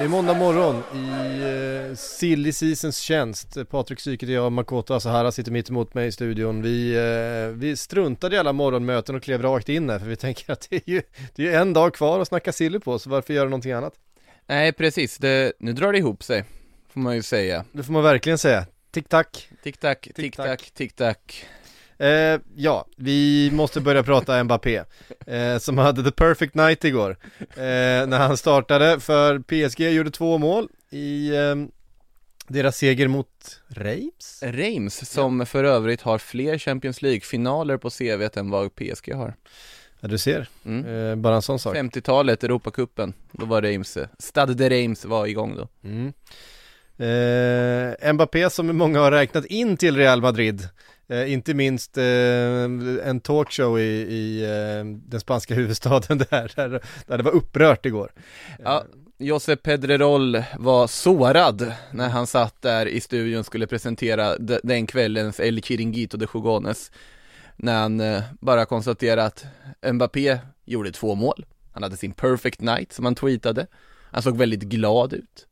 Det är måndag morgon i uh, Silly Seasons tjänst. Patrik Syket och jag, Makoto Asahara sitter mitt emot mig i studion. Vi, uh, vi struntade i alla morgonmöten och klev rakt in här för vi tänker att det är ju, det är en dag kvar att snacka silly på, så varför göra någonting annat? Nej, precis. Det, nu drar det ihop sig, får man ju säga. Det får man verkligen säga. Tick-tack. Tick-tack, Tick-tack. tick-tack, tick-tack. Eh, ja, vi måste börja prata Mbappé, eh, som hade the perfect night igår. Eh, när han startade för PSG, gjorde två mål i eh, deras seger mot Reims. Reims, som för övrigt har fler Champions League-finaler på CVt än vad PSG har. Ja, du ser. Mm. Eh, bara en sån sak. 50-talet, Europacupen, då var Reims, Stade de Reims var igång då. Mm. Eh, Mbappé som många har räknat in till Real Madrid. Eh, inte minst eh, en talkshow i, i eh, den spanska huvudstaden där, där, där det var upprört igår. Ja, Josep Pedrerol var sårad när han satt där i studion och skulle presentera de- den kvällens El Chiringuito de Jugones. När han eh, bara konstaterade att Mbappé gjorde två mål. Han hade sin perfect night som han tweetade. Han såg väldigt glad ut.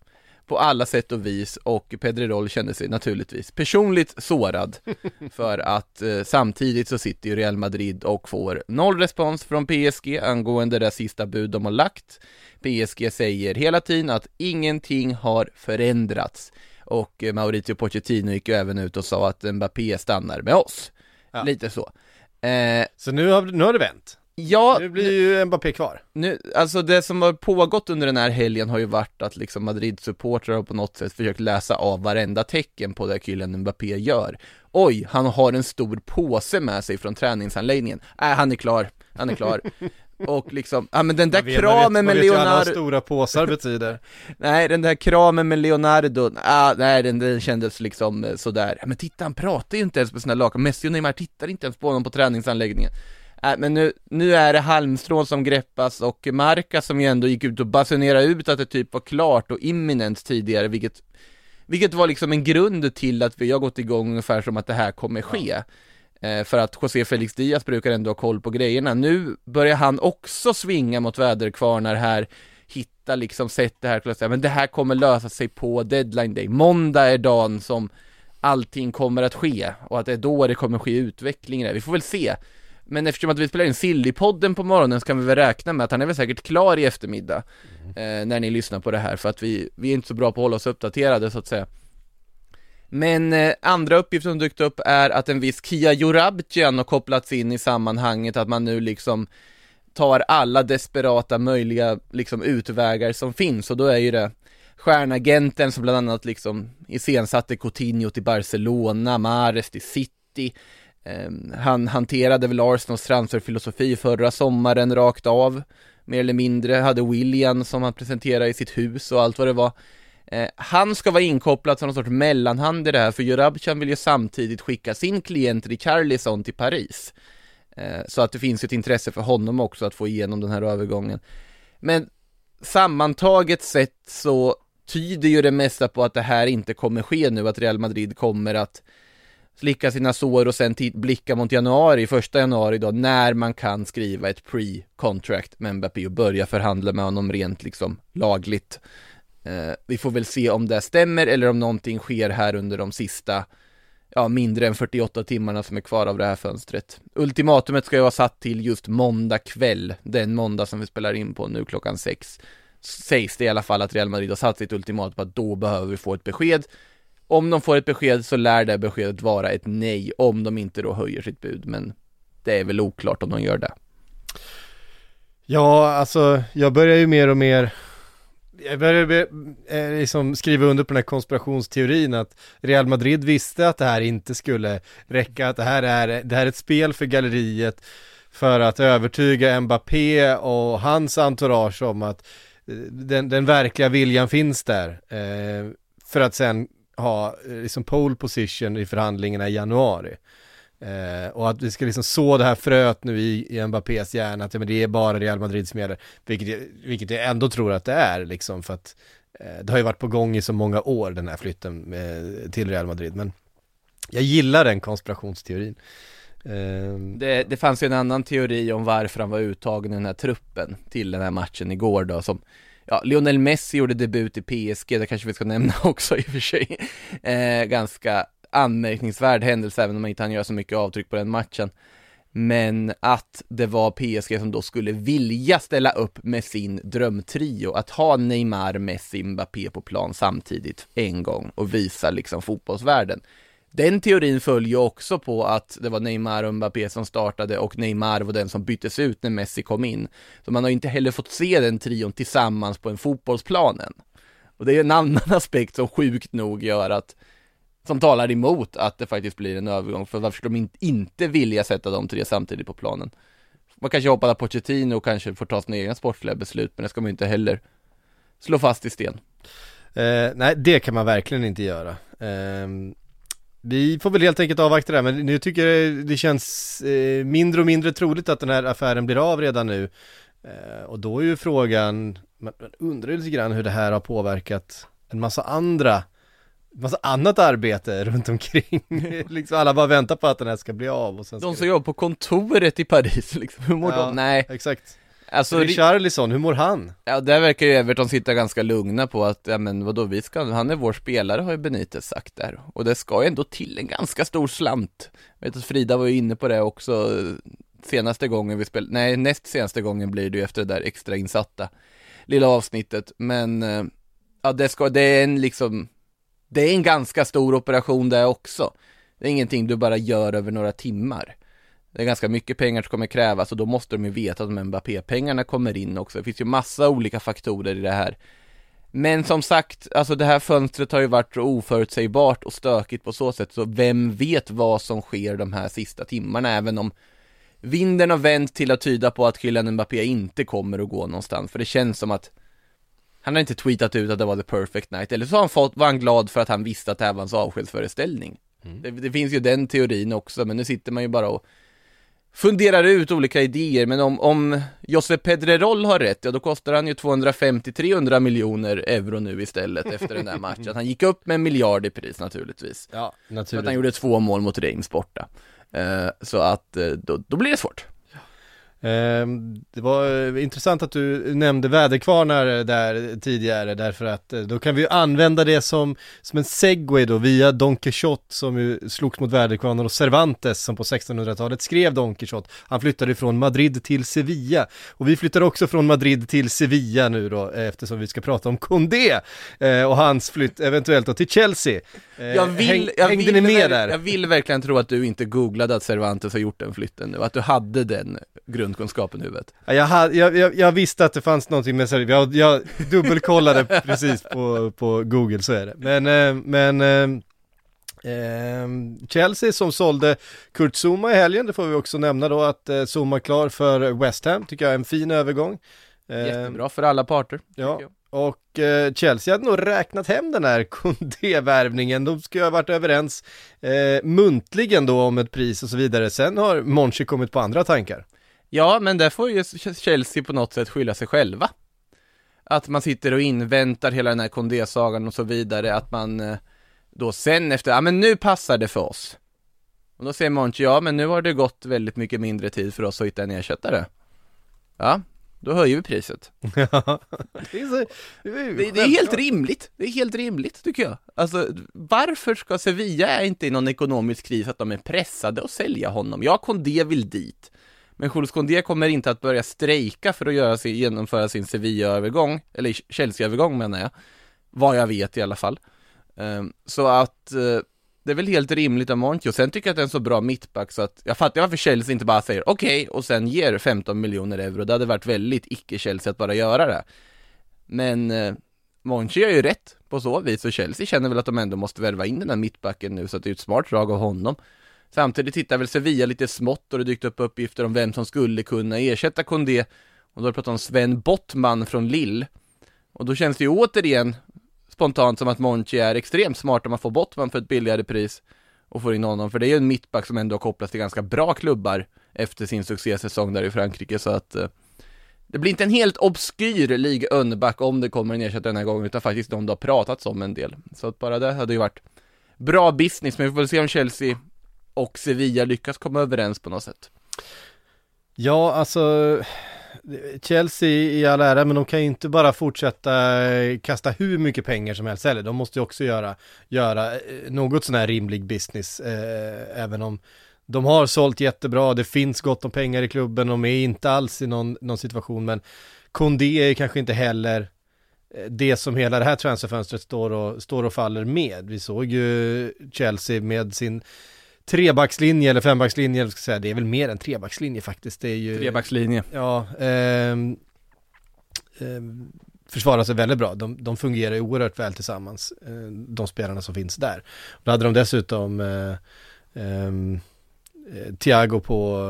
På alla sätt och vis och Pedrerol kände sig naturligtvis personligt sårad för att eh, samtidigt så sitter ju Real Madrid och får noll respons från PSG angående det sista bud de har lagt. PSG säger hela tiden att ingenting har förändrats och eh, Mauricio Pochettino gick ju även ut och sa att Mbappé stannar med oss. Ja. Lite så. Eh, Så nu har, nu har det vänt. Ja, Nu blir ju Mbappé kvar. nu, alltså det som har pågått under den här helgen har ju varit att liksom Madrid-supportrar har på något sätt försökt läsa av varenda tecken på det Kylian Mbappé gör. Oj, han har en stor påse med sig från träningsanläggningen. Äh, han är klar, han är klar. Och liksom, ja men den där vet- kramen med vet ju alla vad Leonardo, stora påsar betyder. nej den där kramen med Leonardo, ah, nej den, den kändes liksom eh, sådär. Ja, men titta han pratar ju inte ens med sina lakan, Messi och Neymar tittar inte ens på honom på träningsanläggningen. Äh, men nu, nu är det halmstrån som greppas och Marca som ju ändå gick ut och basunerade ut att det typ var klart och imminent tidigare, vilket vilket var liksom en grund till att vi har gått igång ungefär som att det här kommer ske. Eh, för att José Felix Diaz brukar ändå ha koll på grejerna. Nu börjar han också svinga mot väderkvarnar här, hitta liksom sätt det här säga, men det här kommer lösa sig på deadline day. Måndag är dagen som allting kommer att ske och att det är då det kommer ske utveckling. Vi får väl se. Men eftersom att vi spelar in Sillypodden på morgonen så kan vi väl räkna med att han är väl säkert klar i eftermiddag eh, när ni lyssnar på det här för att vi, vi är inte så bra på att hålla oss uppdaterade så att säga. Men eh, andra uppgifter som dykt upp är att en viss Kia Jorabcian har kopplats in i sammanhanget, att man nu liksom tar alla desperata möjliga liksom utvägar som finns och då är ju det stjärnagenten som bland annat liksom iscensatte Coutinho till Barcelona, Mahrez till City Ehm, han hanterade väl Arsenals transferfilosofi förra sommaren rakt av Mer eller mindre, hade William som han presenterade i sitt hus och allt vad det var ehm, han ska vara inkopplad som någon sorts mellanhand i det här, för Jorabcan vill ju samtidigt skicka sin klient Richarlison till Paris. Ehm, så att det finns ett intresse för honom också att få igenom den här övergången. Men sammantaget sett så tyder ju det mesta på att det här inte kommer ske nu, att Real Madrid kommer att slicka sina sår och sen blicka mot januari, första januari då, när man kan skriva ett pre-contract med Mbappé och börja förhandla med honom rent liksom lagligt. Eh, vi får väl se om det stämmer eller om någonting sker här under de sista ja, mindre än 48 timmarna som är kvar av det här fönstret. Ultimatumet ska ju vara satt till just måndag kväll, den måndag som vi spelar in på nu klockan sex. Sägs det i alla fall att Real Madrid har satt sitt ultimat på att då behöver vi få ett besked. Om de får ett besked så lär det beskedet vara ett nej, om de inte då höjer sitt bud, men det är väl oklart om de gör det. Ja, alltså jag börjar ju mer och mer jag börjar eh, liksom skriva under på den här konspirationsteorin att Real Madrid visste att det här inte skulle räcka, att det här är, det här är ett spel för galleriet för att övertyga Mbappé och hans entourage om att eh, den, den verkliga viljan finns där. Eh, för att sen ha eh, liksom pole position i förhandlingarna i januari. Eh, och att vi ska liksom så det här fröet nu i, i Mbappés hjärna, att ja, men det är bara Real Madrid som gäller, vilket, vilket jag ändå tror att det är liksom, för att eh, det har ju varit på gång i så många år den här flytten med, till Real Madrid, men jag gillar den konspirationsteorin. Ehm. Det, det fanns ju en annan teori om varför han var uttagen i den här truppen till den här matchen igår då, som Ja, Lionel Messi gjorde debut i PSG, det kanske vi ska nämna också i och för sig. Eh, ganska anmärkningsvärd händelse även om man inte hann göra så mycket avtryck på den matchen. Men att det var PSG som då skulle vilja ställa upp med sin drömtrio, att ha Neymar, Messi, Mbappé på plan samtidigt en gång och visa liksom fotbollsvärlden. Den teorin följer också på att det var Neymar och Mbappé som startade och Neymar var den som byttes ut när Messi kom in. Så man har inte heller fått se den trion tillsammans på en fotbollsplan än. Och det är en annan aspekt som sjukt nog gör att som talar emot att det faktiskt blir en övergång, för varför skulle de inte vilja sätta de tre samtidigt på planen? Man kanske hoppas att Pochettino kanske får ta sina egna sportsliga beslut, men det ska man ju inte heller slå fast i sten. Eh, nej, det kan man verkligen inte göra. Eh, vi får väl helt enkelt avvakta det här, men nu tycker jag det känns eh, mindre och mindre troligt att den här affären blir av redan nu. Eh, och då är ju frågan, man, man undrar lite grann hur det här har påverkat en massa andra massa annat arbete runt omkring. liksom alla bara väntar på att den här ska bli av och sen De som jobbar på kontoret i Paris liksom, hur mår ja, de? Nej Exakt Alltså Richarlison, hur mår han? Ja, där verkar ju Everton sitta ganska lugna på att, ja men vadå, vi ska, han är vår spelare har ju Benitez sagt där. Och det ska ju ändå till en ganska stor slant. Jag vet att Frida var ju inne på det också senaste gången vi spelade, nej näst senaste gången blir det ju efter det där extra insatta lilla avsnittet. Men, eh, ja det ska, det är en liksom, det är en ganska stor operation det också. Det är ingenting du bara gör över några timmar. Det är ganska mycket pengar som kommer krävas och då måste de ju veta att Mbappé-pengarna kommer in också. Det finns ju massa olika faktorer i det här. Men som sagt, alltså det här fönstret har ju varit så oförutsägbart och stökigt på så sätt, så vem vet vad som sker de här sista timmarna, även om vinden har vänt till att tyda på att Kylian Mbappé inte kommer att gå någonstans, för det känns som att han har inte tweetat ut att det var the perfect night, eller så har han fått, var han glad för att han visste att det här var hans avskedsföreställning. Mm. Det, det, finns ju den teorin också, men nu sitter man ju bara och funderar ut olika idéer, men om, om Josep Pedrerol har rätt, ja då kostar han ju 250-300 miljoner euro nu istället efter den där matchen. Han gick upp med en miljard i pris naturligtvis. Ja, naturligtvis. För att han gjorde två mål mot Reims borta. Uh, så att uh, då, då blir det svårt. Ehm, det var eh, intressant att du nämnde väderkvarnar där tidigare därför att eh, då kan vi använda det som, som en segway då via Don Quixote som ju slogs mot väderkvarnar och Cervantes som på 1600-talet skrev Don Quixote. Han flyttade från Madrid till Sevilla och vi flyttar också från Madrid till Sevilla nu då eftersom vi ska prata om Condé eh, och hans flytt eventuellt då till Chelsea. Jag vill, jag hängde vill, ni med där? Jag vill verkligen tro att du inte googlade att Cervantes har gjort den flytten nu, att du hade den grundkunskapen i huvudet. Ja, jag, jag, jag, visste att det fanns någonting med Cervantes, jag, jag dubbelkollade precis på, på google, så är det. Men, eh, men eh, eh, Chelsea som sålde Kurt Zuma i helgen, det får vi också nämna då att eh, Zuma klar för West Ham, tycker jag är en fin övergång. Eh, Jättebra för alla parter. Ja, och Chelsea hade nog räknat hem den här Kondé-värvningen, de ju ha varit överens eh, muntligen då om ett pris och så vidare. Sen har Monchi kommit på andra tankar. Ja, men där får ju Chelsea på något sätt skylla sig själva. Att man sitter och inväntar hela den här Kondé-sagan och så vidare, att man eh, då sen efter, ja men nu passar det för oss. Och då säger Monchi, ja men nu har det gått väldigt mycket mindre tid för oss att hitta en ersättare. Ja, då höjer vi priset. Ja, det, är så, Det, det är helt rimligt, det är helt rimligt tycker jag. Alltså, varför ska Sevilla är inte i någon ekonomisk kris att de är pressade att sälja honom? Ja, Condé vill dit. Men Jules Condé kommer inte att börja strejka för att göra sin, genomföra sin Sevilla-övergång, eller Chelsea-övergång menar jag. Vad jag vet i alla fall. Ehm, så att eh, det är väl helt rimligt av Monchi och sen tycker jag att det är en så bra mittback så att jag fattar varför Chelsea inte bara säger okej okay, och sen ger 15 miljoner euro. Det hade varit väldigt icke-Chelsea att bara göra det. Men eh, Monchi gör ju rätt på så vis och Chelsea känner väl att de ändå måste värva in den här mittbacken nu så att det är ett smart drag av honom. Samtidigt tittar väl Sevilla lite smått och det dykt upp uppgifter om vem som skulle kunna ersätta Kondé och då har pratat om Sven Bottman från Lill och då känns det ju återigen spontant som att Monchi är extremt smart om man får Bottman för ett billigare pris och får in honom, för det är ju en mittback som ändå kopplas till ganska bra klubbar efter sin succésäsong där i Frankrike, så att eh, det blir inte en helt obskyr Ligue Önback om det kommer en ersättare den här gången, utan faktiskt de det har pratats om en del. Så att bara det hade ju varit bra business, men vi får väl se om Chelsea och Sevilla lyckas komma överens på något sätt. Ja, alltså Chelsea i all ära, men de kan ju inte bara fortsätta eh, kasta hur mycket pengar som helst heller. De måste ju också göra, göra eh, något sån här rimlig business, eh, även om de har sålt jättebra, det finns gott om pengar i klubben, de är inte alls i någon, någon situation, men Kondé är kanske inte heller eh, det som hela det här transferfönstret står och, står och faller med. Vi såg ju Chelsea med sin trebackslinje eller fembackslinje, eller ska säga, det är väl mer än trebackslinje faktiskt. Det är ju... Trebackslinje. Ja, eh, eh, försvarar sig väldigt bra. De, de fungerar ju oerhört väl tillsammans, eh, de spelarna som finns där. Då hade de dessutom eh, ehm, eh, Thiago på,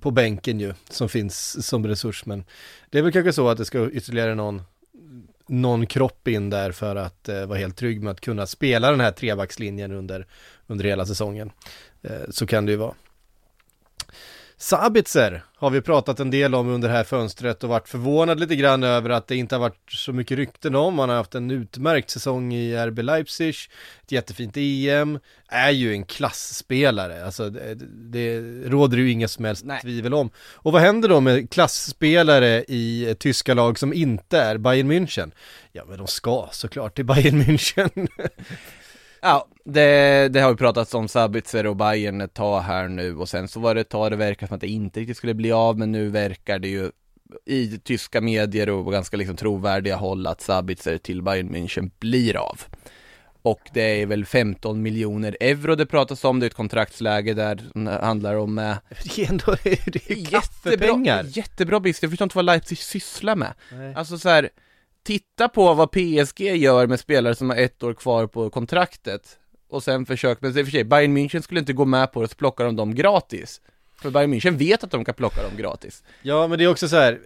på bänken ju, som finns som resurs. Men det är väl kanske så att det ska ytterligare någon, någon kropp in där för att eh, vara helt trygg med att kunna spela den här trebackslinjen under, under hela säsongen. Eh, så kan det ju vara. Sabitzer har vi pratat en del om under det här fönstret och varit förvånad lite grann över att det inte har varit så mycket rykten om. Han har haft en utmärkt säsong i RB Leipzig, ett jättefint EM, är ju en klassspelare, alltså det, det råder ju inga som helst Nej. tvivel om. Och vad händer då med klassspelare i tyska lag som inte är Bayern München? Ja men de ska såklart till Bayern München. Ja, det, det har vi pratat om Sabitzer och Bayern ett tag här nu och sen så var det ett tag det verkar som att det inte riktigt skulle bli av men nu verkar det ju i tyska medier och ganska liksom trovärdiga håll att Sabitzer till Bayern München blir av. Och det är väl 15 miljoner euro det pratas om, det är ett kontraktsläge där det handlar om eh, Det är ändå, det är jättebra, jättebra business, jag förstår inte vad Leipzig sysslar med. Nej. Alltså så här, titta på vad PSG gör med spelare som har ett år kvar på kontraktet och sen försök, men i och för sig, Bayern München skulle inte gå med på det, så plockar de dem gratis. För Bayern München vet att de kan plocka dem gratis. Ja, men det är också så här,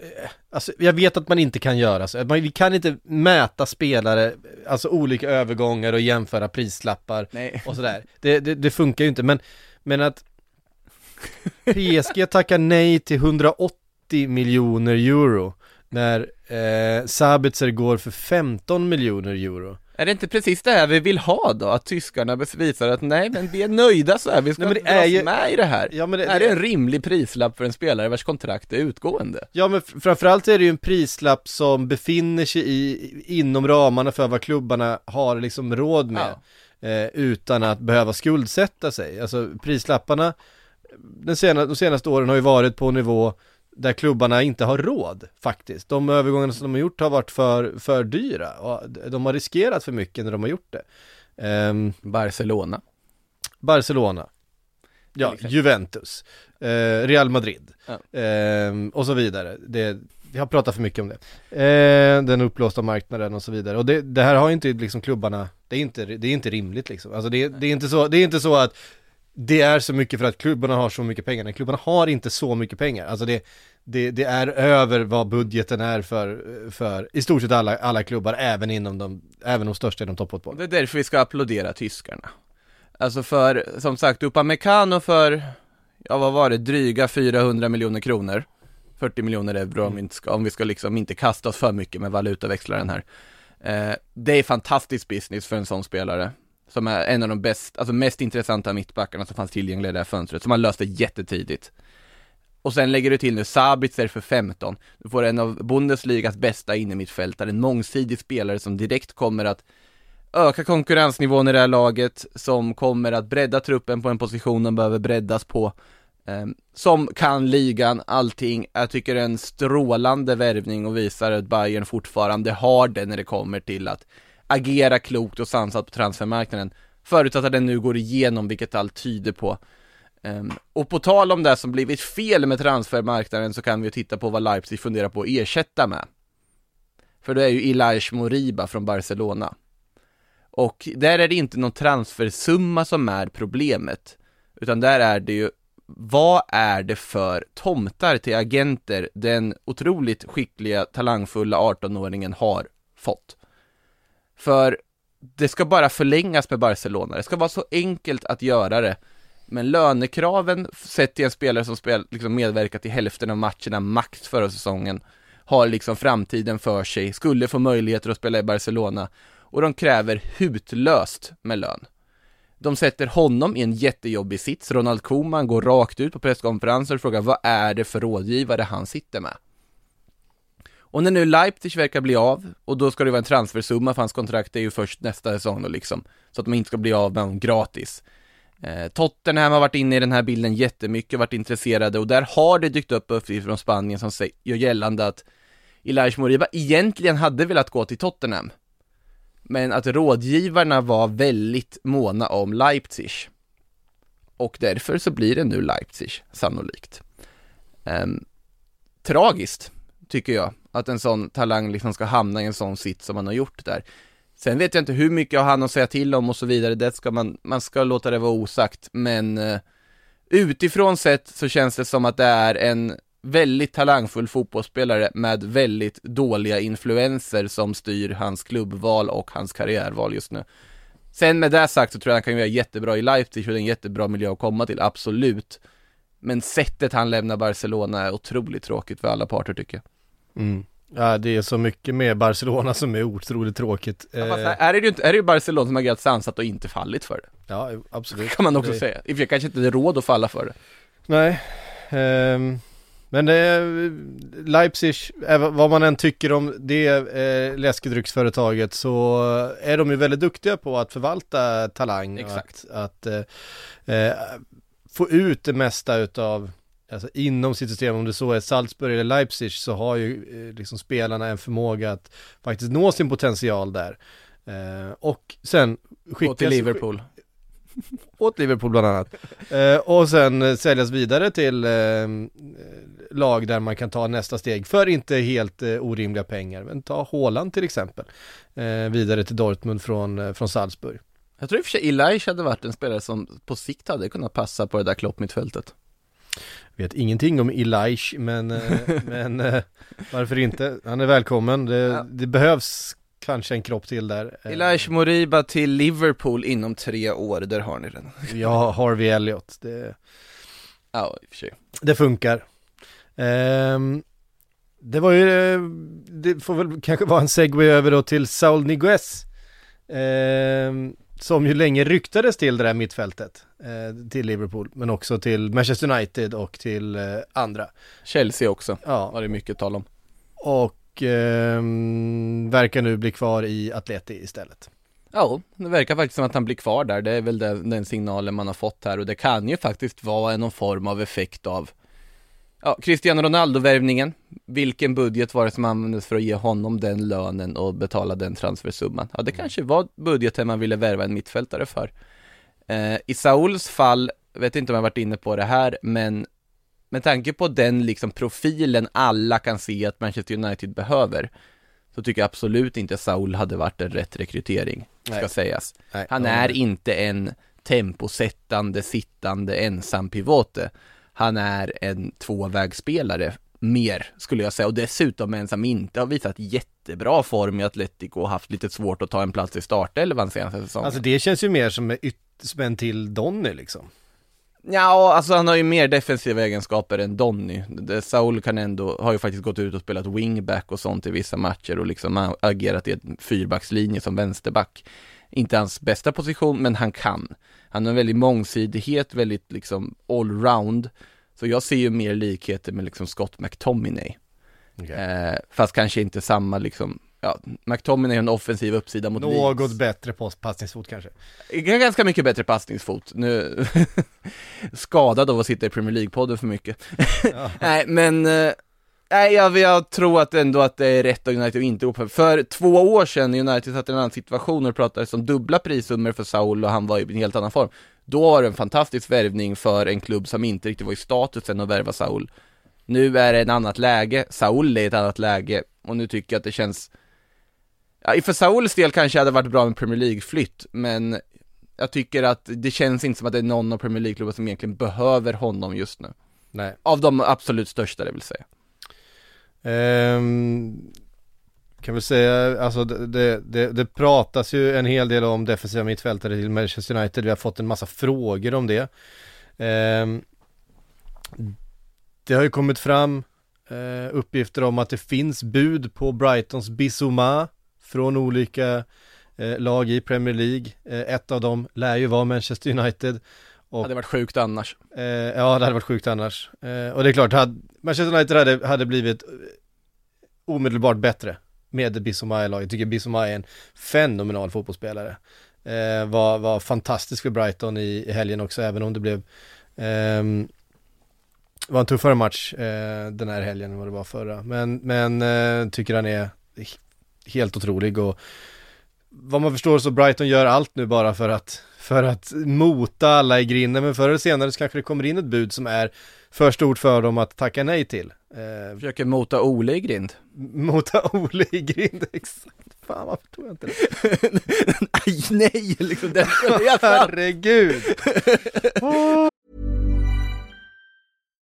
alltså jag vet att man inte kan göra så, vi kan inte mäta spelare, alltså olika övergångar och jämföra prislappar Nej. och sådär. Det, det, det funkar ju inte, men, men att PSG tackar nej till 180 miljoner euro när eh, Sabitzer går för 15 miljoner euro. Är det inte precis det här vi vill ha då? Att tyskarna visar att nej men vi är nöjda så här, vi ska nej, men det är ju... med i det här. Ja, men det, är det en rimlig prislapp för en spelare vars kontrakt är utgående? Ja men framförallt är det ju en prislapp som befinner sig i, inom ramarna för vad klubbarna har liksom råd med. Ja. Eh, utan att behöva skuldsätta sig. Alltså prislapparna den senaste, de senaste åren har ju varit på nivå där klubbarna inte har råd faktiskt. De övergångarna som de har gjort har varit för, för dyra och de har riskerat för mycket när de har gjort det. Um, Barcelona. Barcelona. Ja, Juventus. Uh, Real Madrid. Ja. Uh, och så vidare. Det, vi har pratat för mycket om det. Uh, den uppblåsta marknaden och så vidare. Och det, det, här har inte liksom klubbarna, det är inte, det är inte rimligt liksom. Alltså det, det, är inte så, det är inte så att det är så mycket för att klubbarna har så mycket pengar. Nej, klubbarna har inte så mycket pengar. Alltså det, det, det, är över vad budgeten är för, för i stort sett alla, alla klubbar, även inom de, även de största inom toppfotboll. Det är därför vi ska applådera tyskarna. Alltså för, som sagt, Upamecano för, ja vad var det, dryga 400 miljoner kronor. 40 miljoner euro mm. om, vi inte ska, om vi ska liksom inte kasta oss för mycket med valutaväxlaren här. Eh, det är fantastisk business för en sån spelare som är en av de bäst, alltså mest intressanta mittbackarna som fanns tillgängliga i det här fönstret, som han löste jättetidigt. Och sen lägger du till nu Sabitzer för 15. Du får en av Bundesligas bästa innermittfältare, en mångsidig spelare som direkt kommer att öka konkurrensnivån i det här laget, som kommer att bredda truppen på en position de behöver breddas på. Ehm, som kan ligan, allting. Jag tycker det är en strålande värvning och visar att Bayern fortfarande har det när det kommer till att agera klokt och sansat på transfermarknaden. Förutsatt att den nu går igenom, vilket allt tyder på. Um, och på tal om det som blivit fel med transfermarknaden så kan vi ju titta på vad Leipzig funderar på att ersätta med. För det är ju Elias Moriba från Barcelona. Och där är det inte någon transfersumma som är problemet, utan där är det ju vad är det för tomtar till agenter den otroligt skickliga, talangfulla 18-åringen har fått? För det ska bara förlängas med Barcelona, det ska vara så enkelt att göra det. Men lönekraven sett till en spelare som spel, liksom medverkat i hälften av matcherna max förra säsongen har liksom framtiden för sig, skulle få möjligheter att spela i Barcelona och de kräver hutlöst med lön. De sätter honom i en jättejobbig sits, Ronald Koeman går rakt ut på presskonferenser och frågar vad är det för rådgivare han sitter med? Och när nu Leipzig verkar bli av, och då ska det vara en transfersumma för hans kontrakt är ju först nästa säsong då liksom, så att de inte ska bli av med honom gratis. Eh, Tottenham har varit inne i den här bilden jättemycket, varit intresserade och där har det dykt upp uppgifter från Spanien som gör gällande att Elias Moriba egentligen hade velat gå till Tottenham men att rådgivarna var väldigt måna om Leipzig. Och därför så blir det nu Leipzig, sannolikt. Eh, tragiskt, tycker jag, att en sån talang liksom ska hamna i en sån sitt som man har gjort där. Sen vet jag inte hur mycket han har han att säga till om och så vidare, det ska man, man ska låta det vara osagt, men eh, utifrån sett så känns det som att det är en väldigt talangfull fotbollsspelare med väldigt dåliga influenser som styr hans klubbval och hans karriärval just nu. Sen med det sagt så tror jag han kan göra jättebra i Leipzig och det är en jättebra miljö att komma till, absolut. Men sättet han lämnar Barcelona är otroligt tråkigt för alla parter tycker jag. Mm. Ja, det är så mycket med Barcelona som är otroligt tråkigt. Ja, fast är det ju inte, är det Barcelona som har agerat sansat och inte fallit för det? Ja, absolut. Kan man också det... säga. I och för sig kanske inte det är råd att falla för det. Nej. Um... Men eh, Leipzig, vad man än tycker om det eh, läskedrycksföretaget så är de ju väldigt duktiga på att förvalta talang. Exakt. Och att, att eh, eh, få ut det mesta utav, alltså inom sitt system, om det så är Salzburg eller Leipzig så har ju eh, liksom spelarna en förmåga att faktiskt nå sin potential där. Eh, och sen skickas... till Liverpool åt Liverpool bland annat. Eh, och sen eh, säljas vidare till eh, lag där man kan ta nästa steg för inte helt orimliga pengar. Men ta Haaland till exempel. Vidare till Dortmund från, från Salzburg. Jag tror i och för sig Elias hade varit en spelare som på sikt hade kunnat passa på det där kloppmittfältet. Vet ingenting om Elias, men, men varför inte? Han är välkommen. Det, ja. det behövs kanske en kropp till där. Elias Moriba till Liverpool inom tre år, där har ni den. Ja, Harvey Elliot, det... Ja, i och för sig. Det funkar. Um, det var ju, det får väl kanske vara en segway över då till Saul Niguez. Um, som ju länge ryktades till det där mittfältet. Uh, till Liverpool, men också till Manchester United och till uh, andra. Chelsea också, ja. var det mycket tal om. Och och eh, verkar nu bli kvar i Atleti istället. Ja, det verkar faktiskt som att han blir kvar där. Det är väl den, den signalen man har fått här och det kan ju faktiskt vara någon form av effekt av Ja, Cristiano Ronaldo-värvningen. Vilken budget var det som användes för att ge honom den lönen och betala den transfersumman? Ja, det kanske var budgeten man ville värva en mittfältare för. Eh, I Sauls fall, vet inte om jag varit inne på det här, men med tanke på den liksom profilen alla kan se att Manchester United behöver så tycker jag absolut inte Saul hade varit en rätt rekrytering, ska Nej. sägas. Nej. Han är inte en temposättande, sittande ensam pivote. Han är en tvåvägsspelare mer, skulle jag säga, och dessutom en som inte har visat jättebra form i Atletico och haft lite svårt att ta en plats i startelvan senaste säsongen. Alltså det känns ju mer som, som en till Donny liksom. Ja, alltså han har ju mer defensiva egenskaper än Donny. Saul kan ändå, har ju faktiskt gått ut och spelat wingback och sånt i vissa matcher och liksom agerat i en fyrbackslinje som vänsterback. inte hans bästa position, men han kan. Han har en väldigt mångsidighet, väldigt liksom allround. Så jag ser ju mer likheter med liksom Scott McTominay. Okay. Eh, fast kanske inte samma liksom, ja, McTominay har en offensiv uppsida mot Något Leeds. bättre passningsfot kanske. Ganska mycket bättre passningsfot. Nu, skadad av att sitta i Premier League-podden för mycket. Nej, men eh, Nej, jag, jag tror att ändå att det är rätt av United att inte gå på För två år sedan United satt i en annan situation och det pratades om dubbla prissummor för Saul och han var i en helt annan form. Då var det en fantastisk värvning för en klubb som inte riktigt var i statusen att värva Saul. Nu är det ett annat läge, Saul är i ett annat läge och nu tycker jag att det känns Ja, för Sauls del kanske hade varit bra med Premier League-flytt, men jag tycker att det känns inte som att det är någon av Premier League-klubbar som egentligen behöver honom just nu. Nej. Av de absolut största det vill säga. Um, kan väl säga, alltså det, det, det, det pratas ju en hel del om defensiva mittfältare till Manchester United. Vi har fått en massa frågor om det. Um, det har ju kommit fram uh, uppgifter om att det finns bud på Brightons Bissouma från olika uh, lag i Premier League. Uh, ett av dem lär ju vara Manchester United. Och, hade varit sjukt annars. eh, ja, det hade varit sjukt annars. Eh, och det är klart, hade, Manchester United hade, hade blivit eh, omedelbart bättre med Bissouma i laget. Jag tycker Bissouma är en fenomenal fotbollsspelare. Eh, var, var fantastisk för Brighton i, i helgen också, även om det blev ehm, var en tuffare match eh, den här helgen än vad det var förra. Men, men eh, tycker han är helt otrolig och vad man förstår så Brighton gör allt nu bara för att, för att mota alla i grinden, men förr eller senare så kanske det kommer in ett bud som är för stort för dem att tacka nej till. Eh, Försöker mota Ole i grind. mota Ole i grind, exakt. Fan varför tog jag inte det? Aj, nej, liksom den. Herregud!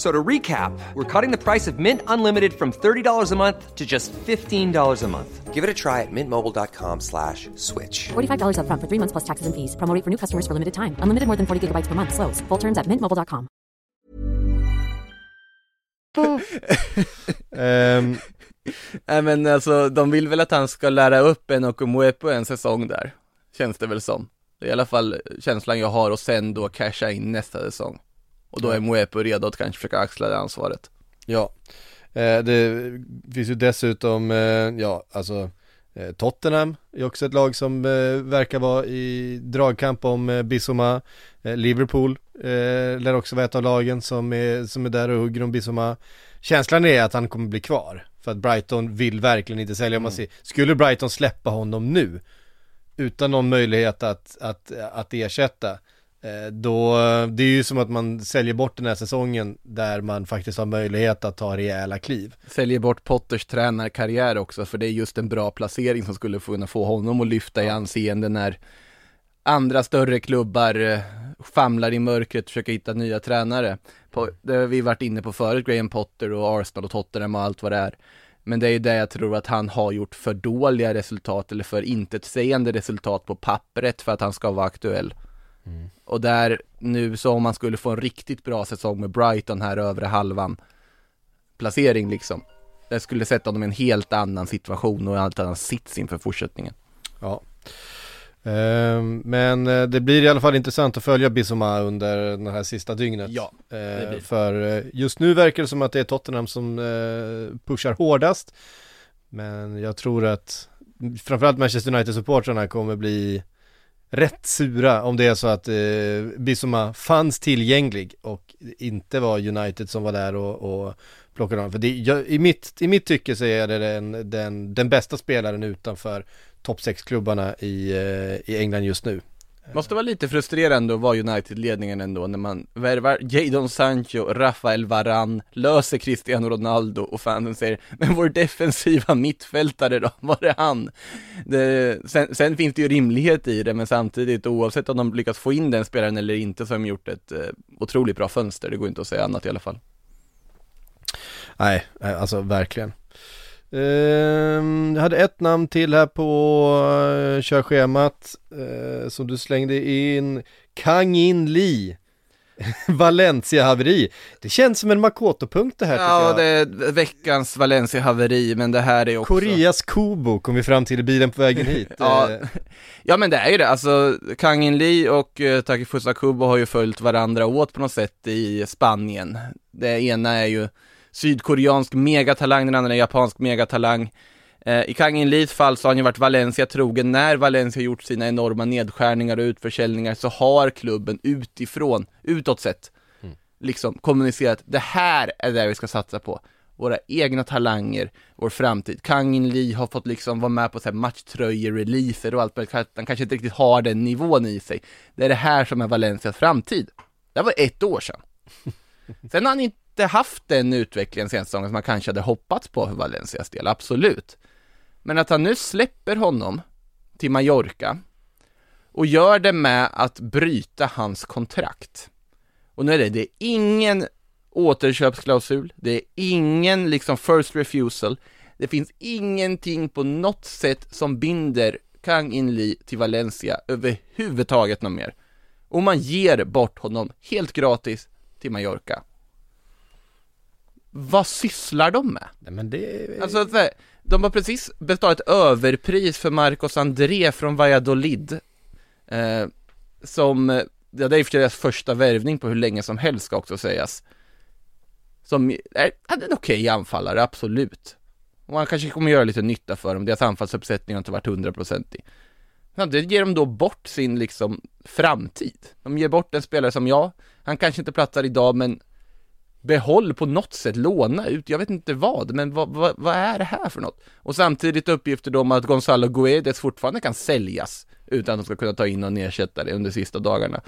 So to recap, we're cutting the price of Mint Unlimited from $30 a month to just $15 a month. Give it a try at mintmobile.com slash switch. $45 upfront for three months plus taxes and fees. Promo rate for new customers for limited time. Unlimited more than 40 gigabytes per month. Slows. Full terms at mintmobile.com. Ehm, Nej men alltså, de vill väl att han ska lära upp en och Mwepo en säsong där. Känns det väl som. Det är i alla fall känslan jag har och sen då casha in nästa säsong. Och då är Mwepo redo att kanske försöka axla det ansvaret. Ja, eh, det finns ju dessutom, eh, ja alltså eh, Tottenham är också ett lag som verkar vara i dragkamp om Bissouma. Eh, Liverpool lär också vara ett av lagen som är, som är där och hugger om Bissouma. Känslan är att han kommer bli kvar. För att Brighton vill verkligen inte sälja. Om man ser, skulle Brighton släppa honom nu utan någon möjlighet att, att, att ersätta då, det är ju som att man säljer bort den här säsongen där man faktiskt har möjlighet att ta rejäla kliv. Säljer bort Potters tränarkarriär också, för det är just en bra placering som skulle kunna få honom att lyfta i anseende när andra större klubbar eh, famlar i mörkret och försöker hitta nya tränare. Det har vi varit inne på förut, Graham Potter och Arsenal och Tottenham och allt vad det är. Men det är ju det jag tror att han har gjort för dåliga resultat eller för intetsägande resultat på pappret för att han ska vara aktuell. Och där nu så om man skulle få en riktigt bra säsong med Brighton här övre halvan placering liksom. Det skulle sätta honom i en helt annan situation och en helt annan sits inför fortsättningen. Ja. Ehm, men eh, det blir i alla fall intressant att följa Bissouma under det här sista dygnet. Ja, Eh, blir. för eh, just nu verkar det som att det är Tottenham som eh, pushar hårdast. Men jag tror att framförallt Manchester United-supportrarna kommer bli rätt sura om det är så att eh, Bissoma fanns tillgänglig och inte var United som var där och, och plockade honom. För det, jag, i, mitt, i mitt tycke så är det den, den, den bästa spelaren utanför topp 6-klubbarna i, eh, i England just nu. Måste vara lite frustrerande att vara United-ledningen ändå när man värvar Jadon Sancho, Rafael Varan, löser Cristiano Ronaldo och fansen säger Men vår defensiva mittfältare då, var är han? Det, sen, sen finns det ju rimlighet i det men samtidigt oavsett om de lyckas få in den spelaren eller inte så har de gjort ett eh, otroligt bra fönster, det går inte att säga annat i alla fall. Nej, nej, alltså verkligen. Ehm, jag hade ett namn till här på uh, körschemat uh, som du slängde in. Kang In Lee. Valencia-haveri. Det känns som en Makoto-punkt det här Ja, jag. det är veckans Valencia-haveri, men det här är också... Koreas Kobo kom vi fram till i bilen på vägen hit. Ja, Eh, ja men det är ju det, alltså Kang In Lee och uh, Takifusa Kubo har ju följt varandra åt på något sätt i Spanien. Det ena är ju sydkoreansk megatalang, den andra är japansk megatalang. Eh, I Kang In Lees fall så har han ju varit Valencia trogen. När Valencia gjort sina enorma nedskärningar och utförsäljningar så har klubben utifrån, utåt sett, liksom kommunicerat det här är det vi ska satsa på. Våra egna talanger, vår framtid. Kang In Lee har fått liksom vara med på så här matchtröjer-releaser och allt möjligt. Han kanske inte riktigt har den nivån i sig. Det är det här som är Valencias framtid. Det var ett år sedan. Sen har han inte haft den utvecklingen senaste säsongen som man kanske hade hoppats på för Valencias del, absolut. Men att han nu släpper honom till Mallorca och gör det med att bryta hans kontrakt. Och nu är det, det är ingen återköpsklausul, det är ingen liksom first refusal, det finns ingenting på något sätt som binder Kang In Lee till Valencia överhuvudtaget något mer. Och man ger bort honom helt gratis till Mallorca. Vad sysslar de med? nej, men det... Alltså, de har precis betalat överpris för Marcos André från Valladolid. Eh, som, eh, ja, det är för deras första värvning på hur länge som helst ska också sägas. Som är, är en okej anfallare, absolut. Och han kanske kommer göra lite nytta för dem, deras anfallsuppsättning har inte varit hundraprocentig. Samtidigt ger de då bort sin liksom framtid. De ger bort en spelare som jag, han kanske inte platsar idag men behåll på något sätt, låna ut, jag vet inte vad, men vad, vad, vad är det här för något? Och samtidigt uppgifter då om att Gonzalo Guedes fortfarande kan säljas utan att de ska kunna ta in någon ersättare under sista dagarna.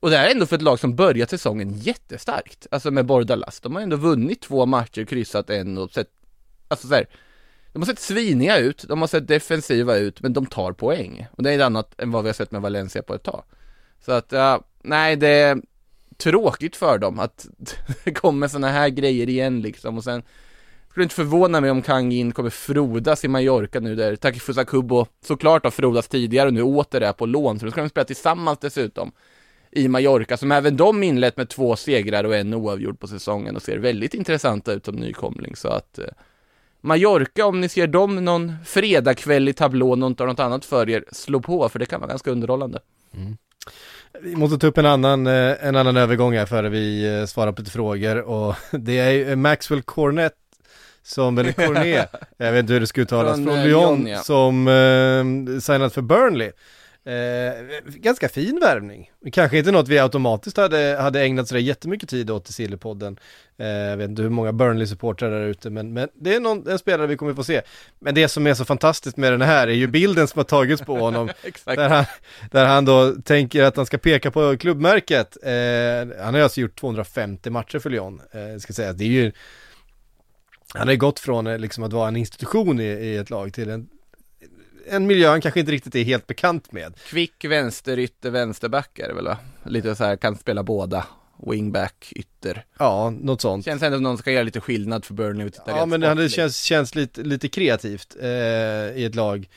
Och det här är ändå för ett lag som börjat säsongen jättestarkt, alltså med Bordalas. De har ändå vunnit två matcher, kryssat en och sett, alltså så här, de har sett sviniga ut, de har sett defensiva ut, men de tar poäng. Och det är ett annat än vad vi har sett med Valencia på ett tag. Så att, ja, nej det tråkigt för dem att det kommer sådana här grejer igen liksom. Och sen skulle inte förvåna mig om Kang In kommer frodas i Mallorca nu där Takifusa Kubo såklart har frodats tidigare och nu åter är på lån, så då ska de spela tillsammans dessutom i Mallorca, som även de inlett med två segrar och en oavgjord på säsongen och ser väldigt intressanta ut som nykomling, så att eh, Mallorca, om ni ser dem någon fredagkväll i tablån och inte har något annat för er, slå på, för det kan vara ganska underhållande. Mm. Vi måste ta upp en annan, eh, en annan övergång här före vi eh, svarar på lite frågor och det är ju Maxwell Cornet som, eller Cornet, jag vet inte hur det ska uttalas, Från, från eh, Lyon Lyon, ja. som eh, signat för Burnley. Eh, ganska fin värvning. Kanske inte något vi automatiskt hade, hade ägnat sådär jättemycket tid åt i Sillypodden. Eh, jag vet inte hur många Burnley-supportrar där ute, men, men det är någon, en spelare vi kommer få se. Men det som är så fantastiskt med den här är ju bilden som har tagits på honom. Där han, där han då tänker att han ska peka på klubbmärket. Eh, han har alltså gjort 250 matcher för Lyon, eh, ska säga. Det är ju, han har ju gått från eh, liksom att vara en institution i, i ett lag till en, en miljö han kanske inte riktigt är helt bekant med. Kvick vänsterytter, vänsterback är det väl va? Lite så här, kan spela båda. Wingback, ytter. Ja, något sånt. Känns ändå som någon ska göra lite skillnad för Burnley Ja, men det hade känns, känns lite, lite kreativt eh, i ett lag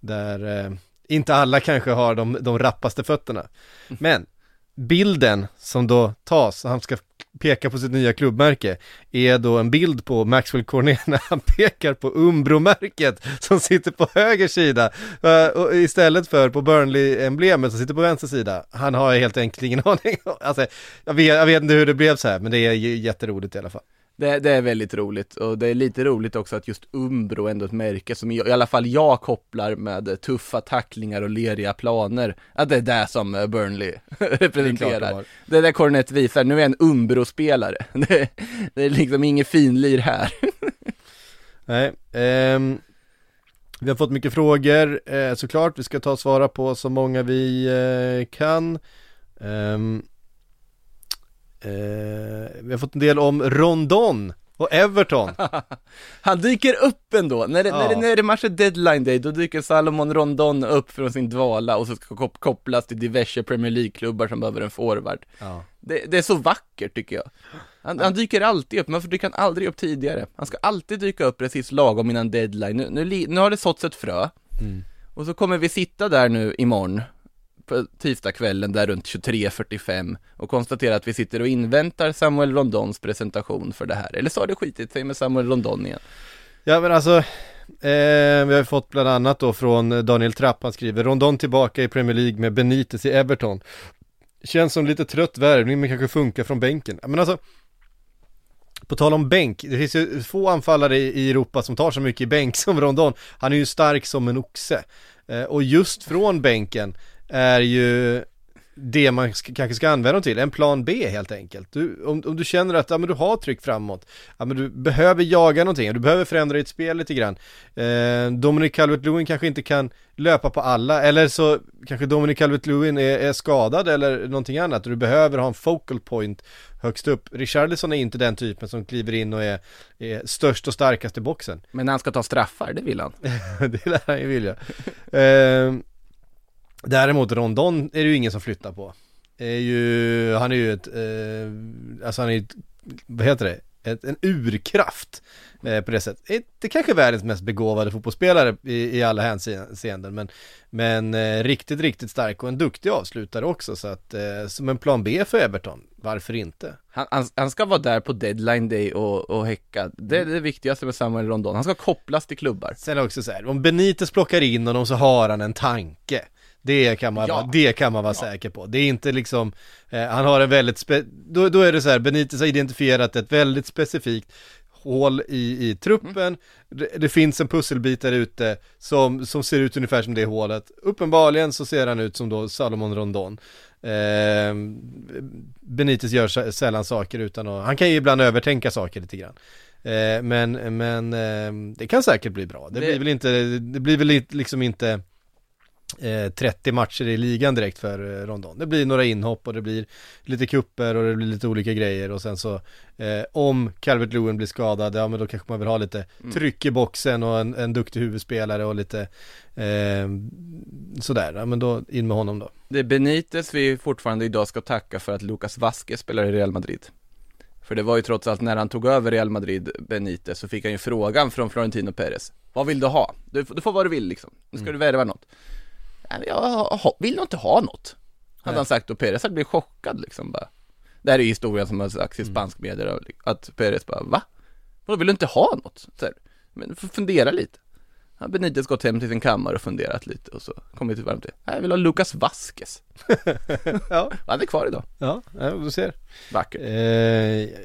där eh, inte alla kanske har de, de rappaste fötterna. Men bilden som då tas, han ska pekar på sitt nya klubbmärke, är då en bild på Maxwell Cornet när han pekar på Umbro-märket som sitter på höger sida uh, istället för på Burnley-emblemet som sitter på vänster sida. Han har helt enkelt ingen aning. Alltså, jag vet, jag vet inte hur det blev så här, men det är jätteroligt i alla fall. Det, det är väldigt roligt och det är lite roligt också att just Umbro ändå ett märke som jag, i alla fall jag kopplar med tuffa tacklingar och leriga planer. Att det är det som eh, Burnley representerar. Det är det Cornet visar, nu är jag en Umbro-spelare. Det, det är liksom ingen finlir här. Nej, ehm, vi har fått mycket frågor eh, såklart, vi ska ta och svara på så många vi eh, kan. Ehm, eh, vi har fått en del om Rondon Och Everton, Han dyker upp ändå, när det, Ja. när det närmar är deadline day, då dyker Salomon Rondon upp från sin dvala och så ska kop- kopplas till diverse Premier League-klubbar som behöver en forward. ja. Det, det är så vackert tycker jag. Han, han dyker alltid upp, men varför dyker han aldrig upp tidigare? Han ska alltid dyka upp precis lagom innan deadline. Nu, nu, nu har det såtts ett frö. Och så kommer vi sitta där nu imorgon, på tisdagskvällen där runt 23.45 och konstatera att vi sitter och inväntar Samuel Rondons presentation för det här. Eller så har det skitit sig med Samuel Rondon igen. Ja men alltså, eh, vi har ju fått bland annat då från Daniel Trapp, han skriver Rondon tillbaka i Premier League med Benitez i Everton. Känns som lite trött värvning men kanske funkar från bänken. Men alltså, på tal om bänk, det finns ju få anfallare i, i Europa som tar så mycket i bänk som Rondon. Han är ju stark som en oxe. Eh, och just från bänken är ju det man ska, kanske ska använda dem till, en plan B helt enkelt. Du, om, om du känner att ja, men du har tryck framåt, ja, men du behöver jaga någonting, du behöver förändra ditt spel lite grann. Eh, Dominic Calvert-Lewin kanske inte kan löpa på alla, eller så kanske Dominic Calvert-Lewin är, är skadad eller någonting annat du behöver ha en focal point högst upp. Richarlison är inte den typen som kliver in och är, är störst och starkast i boxen. Men när han ska ta straffar, det vill han. det lär han ju vilja. Eh, däremot Rondon är det ju ingen som flyttar på. Är ju, han är ju ett, eh, alltså han är ju ett, vad heter det? Ett, en urkraft eh, på det sättet. Inte kanske världens mest begåvade fotbollsspelare i, i alla hänseenden men, men eh, riktigt, riktigt stark och en duktig avslutare också så att eh, som en plan B för Everton, varför inte? Han, han, han ska vara där på deadline day och, och häcka. Det är det viktigaste med Samuel Rondon. Han ska kopplas till klubbar. Sen också så här, om Benitez plockar in honom så har han en tanke. Det kan man, Ja. vara- det kan man vara säker på. Det är inte liksom, eh, han har en väldigt, spe, då, då är det så här, Benitez har identifierat ett väldigt specifikt hål i, i truppen, det, det finns en pusselbit där ute som, som ser ut ungefär som det hålet. Uppenbarligen så ser han ut som då Salomon Rondon. Eh, Benitez gör sä- sällan saker utan att, han kan ju ibland övertänka saker lite grann. Eh, men, men eh, det kan säkert bli bra. Det, Det- blir väl inte, det blir väl liksom inte 30 matcher i ligan direkt för eh, Rondon. Det blir några inhopp och det blir lite kupper och det blir lite olika grejer och sen så eh, om Calvert Lewin blir skadad, ja men då kanske man vill ha lite tryck i boxen och en, en duktig huvudspelare och lite eh, sådär, ja men då in med honom då. Det är Benitez vi fortfarande idag ska tacka för att Lucas Vasquez spelar i Real Madrid. För det var ju trots allt när han tog över Real Madrid, Benitez, så fick han ju frågan från Florentino Perez. Vad vill du ha? Du, du får vad du vill liksom. Nu ska du värva något. Jag vill nog inte ha något. Hade han sagt och Perez hade blivit chockad liksom bara. Det här är historien som har sagts i spansk media att Perez bara, va? Vadå, vill du inte ha något? Så här, men fundera lite. Har Benitez gått hem till sin kammare och funderat lite och så kommit till varmt till, "Nej, jag vill ha Lucas Vasquez. Ja, Han är kvar idag. ja, ja du ser. Vackert. Eh,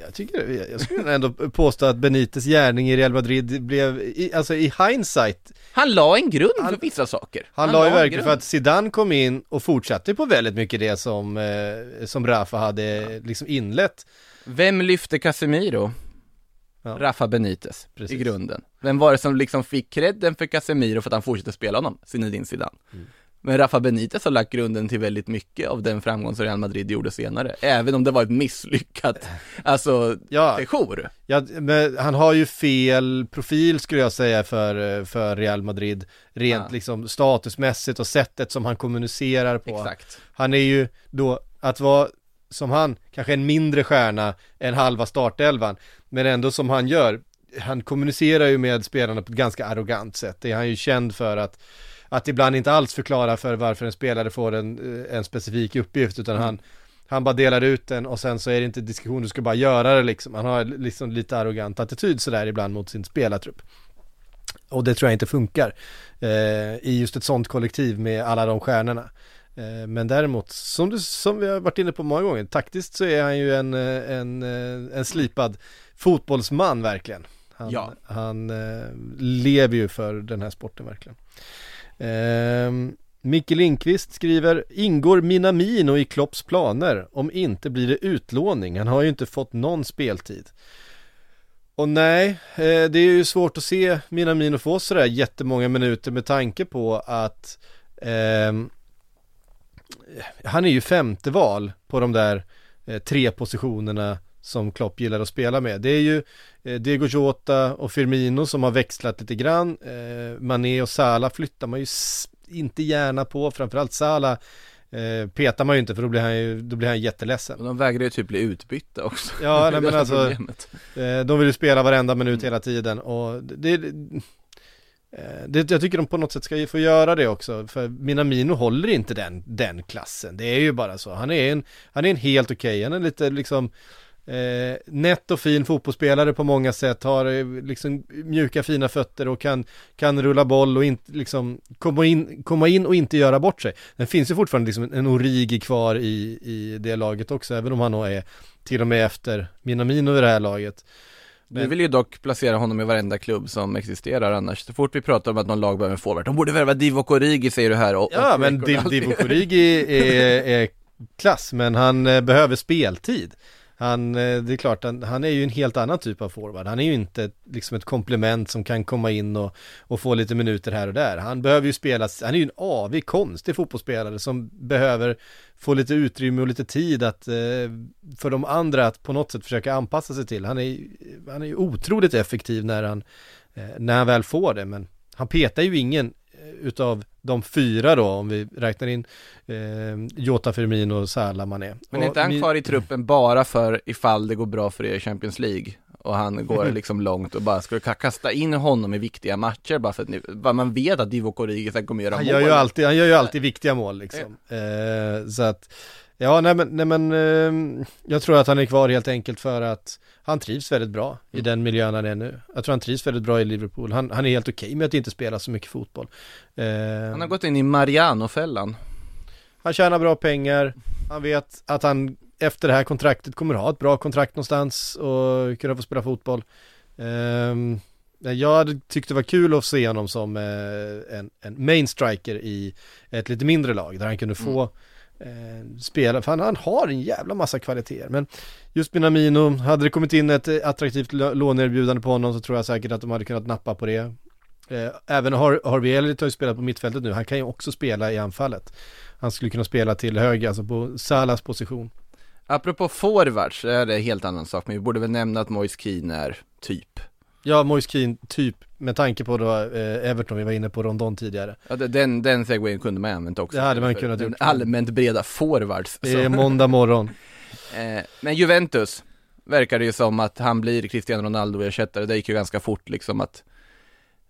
jag tycker, jag skulle ändå påstå att Benites gärning i Real Madrid blev, i, alltså i hindsight, Han la en grund Han- för vissa saker. han, la ju en verkligen för att Zidane kom in och fortsatte på väldigt mycket det som, eh, som Rafa hade liksom inlett. Vem lyfte Casemiro? Ja. Rafa Benitez, Precis. i grunden. Vem var det som liksom fick credden för Casemiro för att han fortsatte spela honom? Zinedine Zidane. Mm. Men Rafa Benitez har lagt grunden till väldigt mycket av den framgång som Real Madrid gjorde senare. Även om det var ett misslyckat, alltså, Ja. sejour. Ja, men han har ju fel profil skulle jag säga för, för Real Madrid, rent Ja. liksom statusmässigt och sättet som han kommunicerar på. Exakt. Han är ju då, att vara som han, kanske en mindre stjärna än halva startelvan, men ändå som han gör, han kommunicerar ju med spelarna på ett ganska arrogant sätt, det är han ju känd för att att ibland inte alls förklara för varför en spelare får en, eh, en specifik uppgift utan han han bara delar ut den och sen så är det inte diskussion, du ska bara göra det liksom. Han har liksom lite arrogant attityd sådär ibland mot sin spelartrupp. Och det tror jag inte funkar eh, i just ett sånt kollektiv med alla de stjärnorna. Eh, men däremot, som, du, som vi har varit inne på många gånger, taktiskt så är han ju en, eh, en, eh, en slipad fotbollsman verkligen. Han, Ja. han eh, lever ju för den här sporten verkligen. Eh, Micke Lindqvist skriver, ingår Minamino i Klopps planer? Om inte blir det utlåning, han har ju inte fått någon speltid. Och nej, eh, det är ju svårt att se Minamino få sådär jättemånga minuter med tanke på att ehm, han är ju femte val på de där eh, tre positionerna som Klopp gillar att spela med. Det är ju eh, Diego Jota och Firmino som har växlat lite grann. Eh, Mané och Salah flyttar man ju inte gärna på, framförallt Salah eh, petar man ju inte för då blir han ju, då blir han jätteledsen. Och de vägrar ju typ bli utbytta också. Ja, nej, men alltså, problemet. de vill ju spela varenda minut hela tiden och det, Eh, det, jag tycker de på något sätt ska få göra det också, för Minamino håller inte den, den klassen. Det är ju bara så. Han är en, han är en helt okej, han är lite liksom Eh, nätt och fin fotbollsspelare på många sätt, har eh, liksom mjuka fina fötter och kan, kan rulla boll och inte liksom komma in, komma in och inte göra bort sig. Det finns ju fortfarande liksom en Origi kvar i, i det laget också, även om han nog är till och med efter Minamino i det här laget. Vi vill ju dock placera honom i varenda klubb som existerar annars. Så fort vi pratar om att någon lag behöver en forward, de borde värva Divock Origi säger du här och, Ja, och men Rekord Div- alltid. Divock Origi är, är klass, men han eh, behöver speltid. Han, eh, det är klart, han, han är ju en helt annan typ av forward. Han är ju inte liksom ett komplement som kan komma in och, och få lite minuter här och där. Han behöver ju spela, han är ju en avig, konstig fotbollsspelare som behöver få lite utrymme och lite tid att, eh, för de andra att på något sätt försöka anpassa sig till. Han är, han är ju otroligt effektiv när han, eh, när han väl får det, men han petar ju ingen utav de fyra då, om vi räknar in eh, Jota Firmino och Salah Mané. Men är inte han kvar i truppen bara för ifall det går bra för er i Champions League? Och han går liksom långt och bara skulle ka- kasta in honom i viktiga matcher bara för att ni, bara man vet att Divock Origi kommer göra Han mål. gör ju alltid, han gör ju alltid viktiga mål liksom. Eh, så att, ja nej men, nej, men eh, jag tror att han är kvar helt enkelt för att han trivs väldigt bra i den miljön han är nu. Jag tror han trivs väldigt bra i Liverpool. Han, han är helt okej med att inte spela så mycket fotboll. Eh, Han har gått in i Mariano-fällan. Han tjänar bra pengar, han vet att han efter det här kontraktet kommer ha ett bra kontrakt någonstans och kunna få spela fotboll. Ehm, jag hade tyckt det var kul att se honom som eh, en, en main striker i ett lite mindre lag där han kunde få eh, spelare, för han, han har en jävla massa kvaliteter. Men just Minamino, hade det kommit in ett eh, attraktivt låneerbjudande på honom så tror jag säkert att de hade kunnat nappa på det. Eh, även Har- Harvey Elliot har ju spelat på mittfältet nu, han kan ju också spela i anfallet. Han skulle kunna spela till höger, alltså på Salas position. Apropå forwards, det är det en helt annan sak, men vi borde väl nämna att Moise Keane är typ. Ja, Moise Keane, typ, med tanke på då eh, Everton, vi var inne på Rondon tidigare. Ja, den, den segwayen kunde man använt också. Det hade man kunnat gjort. allmänt breda forwards. Det är måndag morgon. Eh, men Juventus, verkar det ju som att han blir Cristiano Ronaldo-ersättare, det gick ju ganska fort liksom att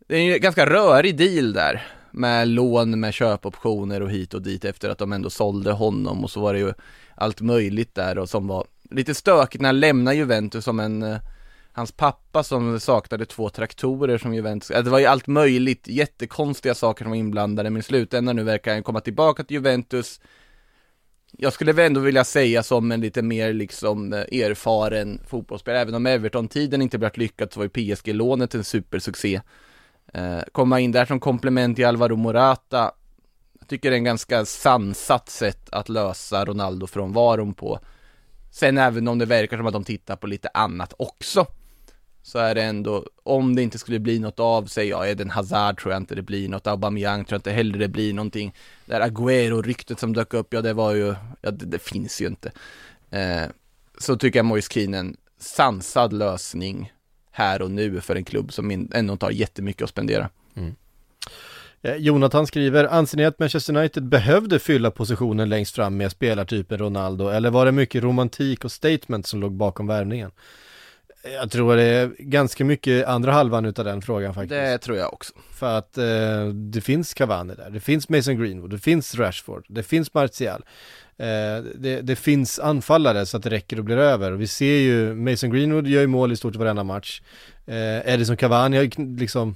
Det är en ganska rörig deal där Med lån, med köpoptioner och hit och dit efter att de ändå sålde honom och så var det ju allt möjligt där och som var lite stökigt när han lämnade Juventus som en eh, Hans pappa som saknade två traktorer som Juventus, äh, det var ju allt möjligt, jättekonstiga saker som var inblandade men i slutändan nu verkar han komma tillbaka till Juventus jag skulle väl ändå vilja säga som en lite mer liksom eh, erfaren fotbollsspelare, även om Everton-tiden inte blivit lyckad så var ju PSG-lånet en supersuccé. Eh, komma in där som komplement till Alvaro Morata, jag tycker det är en ganska sansat sätt att lösa Ronaldo-frånvaron på. Sen även om det verkar som att de tittar på lite annat också, så är det ändå, om det inte skulle bli något av sig, ja Eden Hazard tror jag inte det blir något, Aubameyang tror jag inte heller det blir någonting. Det här Aguero-ryktet som dök upp, ja det var ju, ja det, det finns ju inte. Eh, så tycker jag Moise Keane en sansad lösning här och nu för en klubb som ändå ändå tar jättemycket att spendera. Mm. Eh, Jonathan skriver, anser ni att Manchester United behövde fylla positionen längst fram med spelartypen Ronaldo eller var det mycket romantik och statement som låg bakom värvningen? Jag tror det är ganska mycket andra halvan utav den frågan faktiskt. Det tror jag också. För att eh, det finns Cavani där, det finns Mason Greenwood, det finns Rashford, det finns Martial. Eh, det, det finns anfallare så att det räcker och blir över. Vi ser ju, Mason Greenwood gör ju mål i stort sett varenda match. Eh, Edison Cavani har ju liksom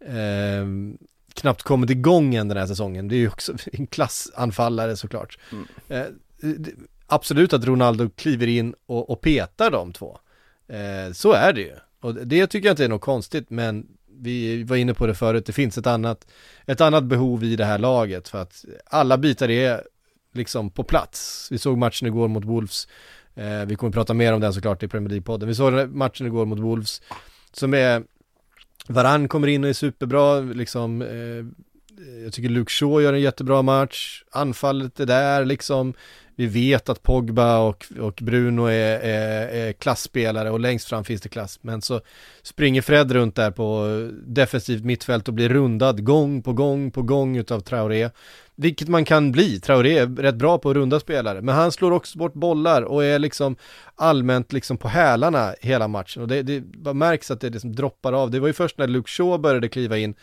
eh, knappt kommit igång än den här säsongen. Det är ju också en klassanfallare såklart. Mm. Eh, det- absolut att Ronaldo kliver in och, och petar de två. Eh, så är det ju. Och det tycker jag inte är något konstigt, men vi var inne på det förut, det finns ett annat, ett annat behov i det här laget för att alla bitar är liksom på plats. Vi såg matchen igår mot Wolves, eh, vi kommer prata mer om den såklart i Premier League-podden. Vi såg matchen igår mot Wolves som är, Varann kommer in och är superbra, liksom, eh, jag tycker Luke Shaw gör en jättebra match, anfallet är där liksom, vi vet att Pogba och, och Bruno är, är, är klassspelare och längst fram finns det klass. Men så springer Fred runt där på defensivt mittfält och blir rundad gång på gång på gång utav Traoré. Vilket man kan bli, Traoré är rätt bra på att runda spelare. Men han slår också bort bollar och är liksom allmänt liksom på hälarna hela matchen. Och det, det märks att det liksom droppar av. Det var ju först när Luke Shaw började kliva in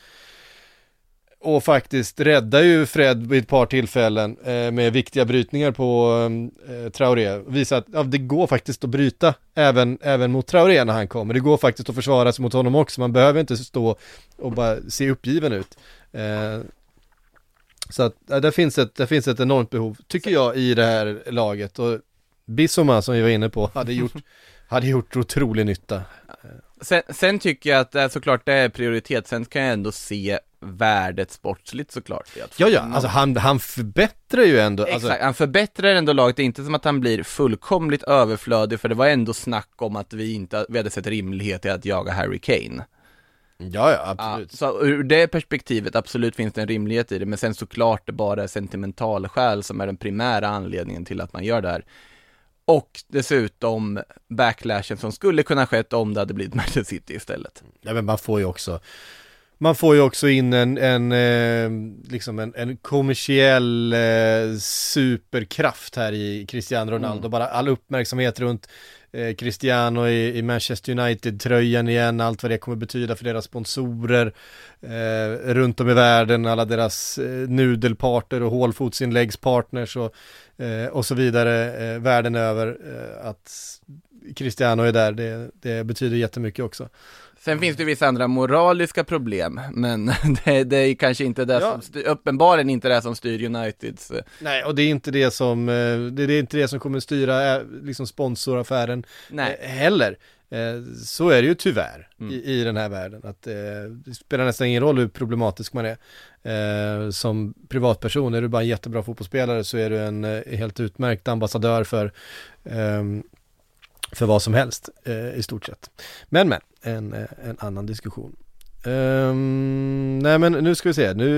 och faktiskt räddar ju Fred vid ett par tillfällen eh, med viktiga brytningar på eh, Traoré. Visar att ja, det går faktiskt att bryta även, även mot Traoré när han kommer. Det går faktiskt att försvara sig mot honom också. Man behöver inte stå och bara se uppgiven ut. Eh, så att ja, det, finns ett, finns ett enormt behov, tycker jag, i det här laget. Och Bissoma som vi var inne på hade gjort, hade gjort otrolig nytta. Sen, sen, tycker jag att det är såklart det är prioritet, sen kan jag ändå se värdet sportsligt såklart. Ja, ja, alltså han, han förbättrar ju ändå. Exakt, alltså... han förbättrar ändå laget, det är inte som att han blir fullkomligt överflödig, för det var ändå snack om att vi inte, vi hade sett rimlighet i att jaga Harry Kane. Ja, ja, absolut. Ja, så ur det perspektivet, absolut finns det en rimlighet i det, men sen såklart det bara är sentimental skäl som är den primära anledningen till att man gör det här. Och dessutom backlashen som skulle kunna skett om det hade blivit Manchester City istället. Ja men man får ju också man får ju också in en, en eh, liksom en, en kommersiell eh, superkraft här i Cristiano Ronaldo. Mm. Bara all uppmärksamhet runt eh, Cristiano i, i Manchester United-tröjan igen, allt vad det kommer betyda för deras sponsorer runt om i världen, alla deras nudelparter och hålfotsinläggspartners och, och så vidare världen över. Att Cristiano är där, det, det betyder jättemycket också. Sen finns det vissa andra moraliska problem, men det, det är kanske inte det ja. som, styr, uppenbarligen inte det som styr Uniteds. Eh. Nej, och det är inte det som, eh, det är inte det som kommer styra eh, liksom sponsoraffären Nej. heller. Så är det ju tyvärr mm. i, i den här världen, att det spelar nästan ingen roll hur problematisk man är. Som privatperson, är du bara en jättebra fotbollsspelare så är du en helt utmärkt ambassadör för ehm, för vad som helst eh, i stort sett. Men men, en, eh, en annan diskussion. Um, nej men nu ska vi se, nu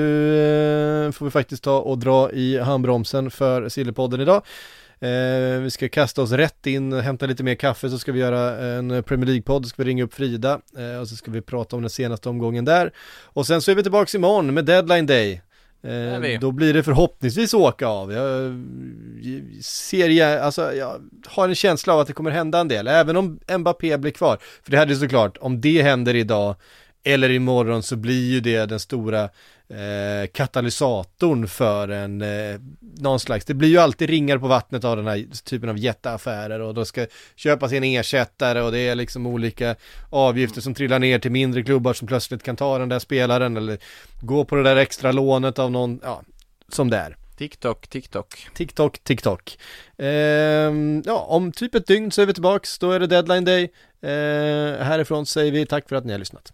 uh, får vi faktiskt ta och dra i handbromsen för Sillepodden idag. Uh, vi ska kasta oss rätt in, hämta lite mer kaffe så ska vi göra en Premier League-podd, så ska vi ringa upp Frida uh, och så ska vi prata om den senaste omgången där. Och sen så är vi tillbaka imorgon med Deadline Day. Eh, då blir det förhoppningsvis åka av. Jag ser, jag, alltså, jag har en känsla av att det kommer hända en del, även om Mbappé blir kvar. För det hade såklart, om det händer idag eller imorgon så blir ju det den stora eh, katalysatorn för en, eh, någon slags, det blir ju alltid ringar på vattnet av den här typen av jätteaffärer och då ska köpas en ersättare och det är liksom olika avgifter som trillar ner till mindre klubbar som plötsligt kan ta den där spelaren eller gå på det där extra lånet av någon, ja, som det är. TikTok, TikTok. TikTok, TikTok. Eh, ja, om typ ett dygn så är vi tillbaks, då är det deadline day. Eh, härifrån säger vi tack för att ni har lyssnat.